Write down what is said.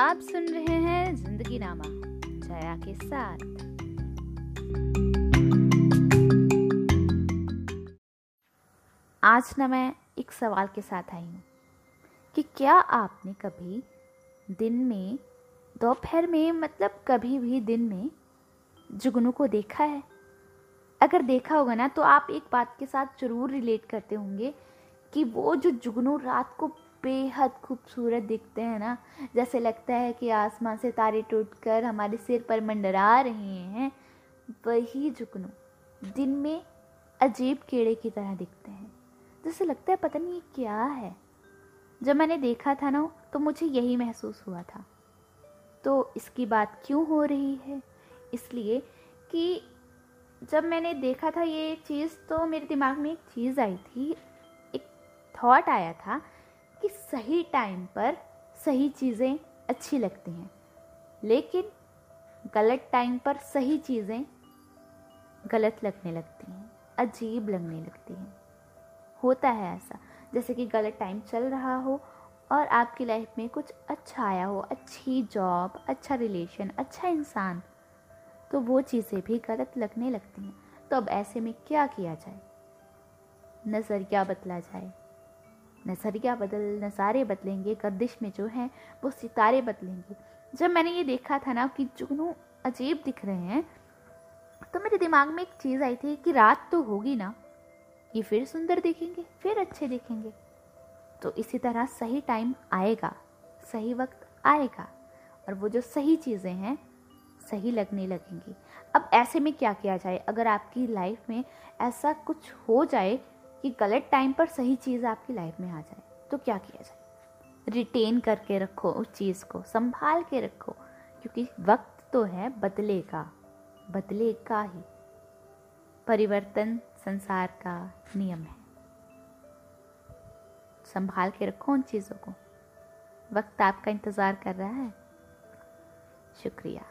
आप सुन रहे हैं ज़िंदगी नामा जया के साथ। आज ना मैं एक सवाल के साथ आई हूँ कि क्या आपने कभी दिन में, दोपहर में मतलब कभी भी दिन में जुगनू को देखा है? अगर देखा होगा ना तो आप एक बात के साथ ज़रूर रिलेट करते होंगे कि वो जो जुगनू रात को बेहद खूबसूरत दिखते हैं ना। जैसे लगता है कि आसमान से तारे टूटकर हमारे सिर पर मंडरा रहे हैं। वही जुगनू, दिन में अजीब कीड़े की तरह दिखते हैं। जैसे लगता है पता नहीं ये क्या है। जब मैंने देखा था ना तो मुझे यही महसूस हुआ था। तो इसकी बात क्यों हो रही है? इसलिए कि जब मैंने देखा था ये चीज़ तो मेरे दिमाग में एक चीज़ आई थी। एक थॉट आया था सही टाइम पर सही चीज़ें अच्छी लगती हैं। लेकिन गलत टाइम पर सही चीज़ें गलत लगने लगती हैं, अजीब लगने लगती हैं। होता है ऐसा, जैसे कि गलत टाइम चल रहा हो और आपकी लाइफ में कुछ अच्छा आया हो, अच्छी जॉब अच्छा रिलेशन अच्छा इंसान तो वो चीज़ें भी गलत लगने लगती हैं। तो अब ऐसे में क्या किया जाए? नज़रिया बदला जाए। नज़रिया बदल नज़ारे बदलेंगे, गर्दिश में जो हैं, वो सितारे बदलेंगे। जब मैंने ये देखा था ना कि जुगनू अजीब दिख रहे हैं तो मेरे दिमाग में एक चीज़ आई थी कि रात तो होगी ना, ये फिर सुंदर दिखेंगे, फिर अच्छे दिखेंगे। तो इसी तरह सही टाइम आएगा, सही वक्त आएगा, और वो जो सही चीज़ें हैं, सही लगने लगेंगी। अब ऐसे में क्या किया जाए? अगर आपकी लाइफ में ऐसा कुछ हो जाए कि गलत टाइम पर सही चीज़ आपकी लाइफ में आ जाए तो क्या किया जाए? रिटेन करके रखो उस चीज़ को, संभाल के रखो, क्योंकि वक्त तो है बदलेगा बदलेगा ही। परिवर्तन संसार का नियम है। संभाल के रखो उन चीज़ों को। वक्त आपका इंतज़ार कर रहा है। शुक्रिया।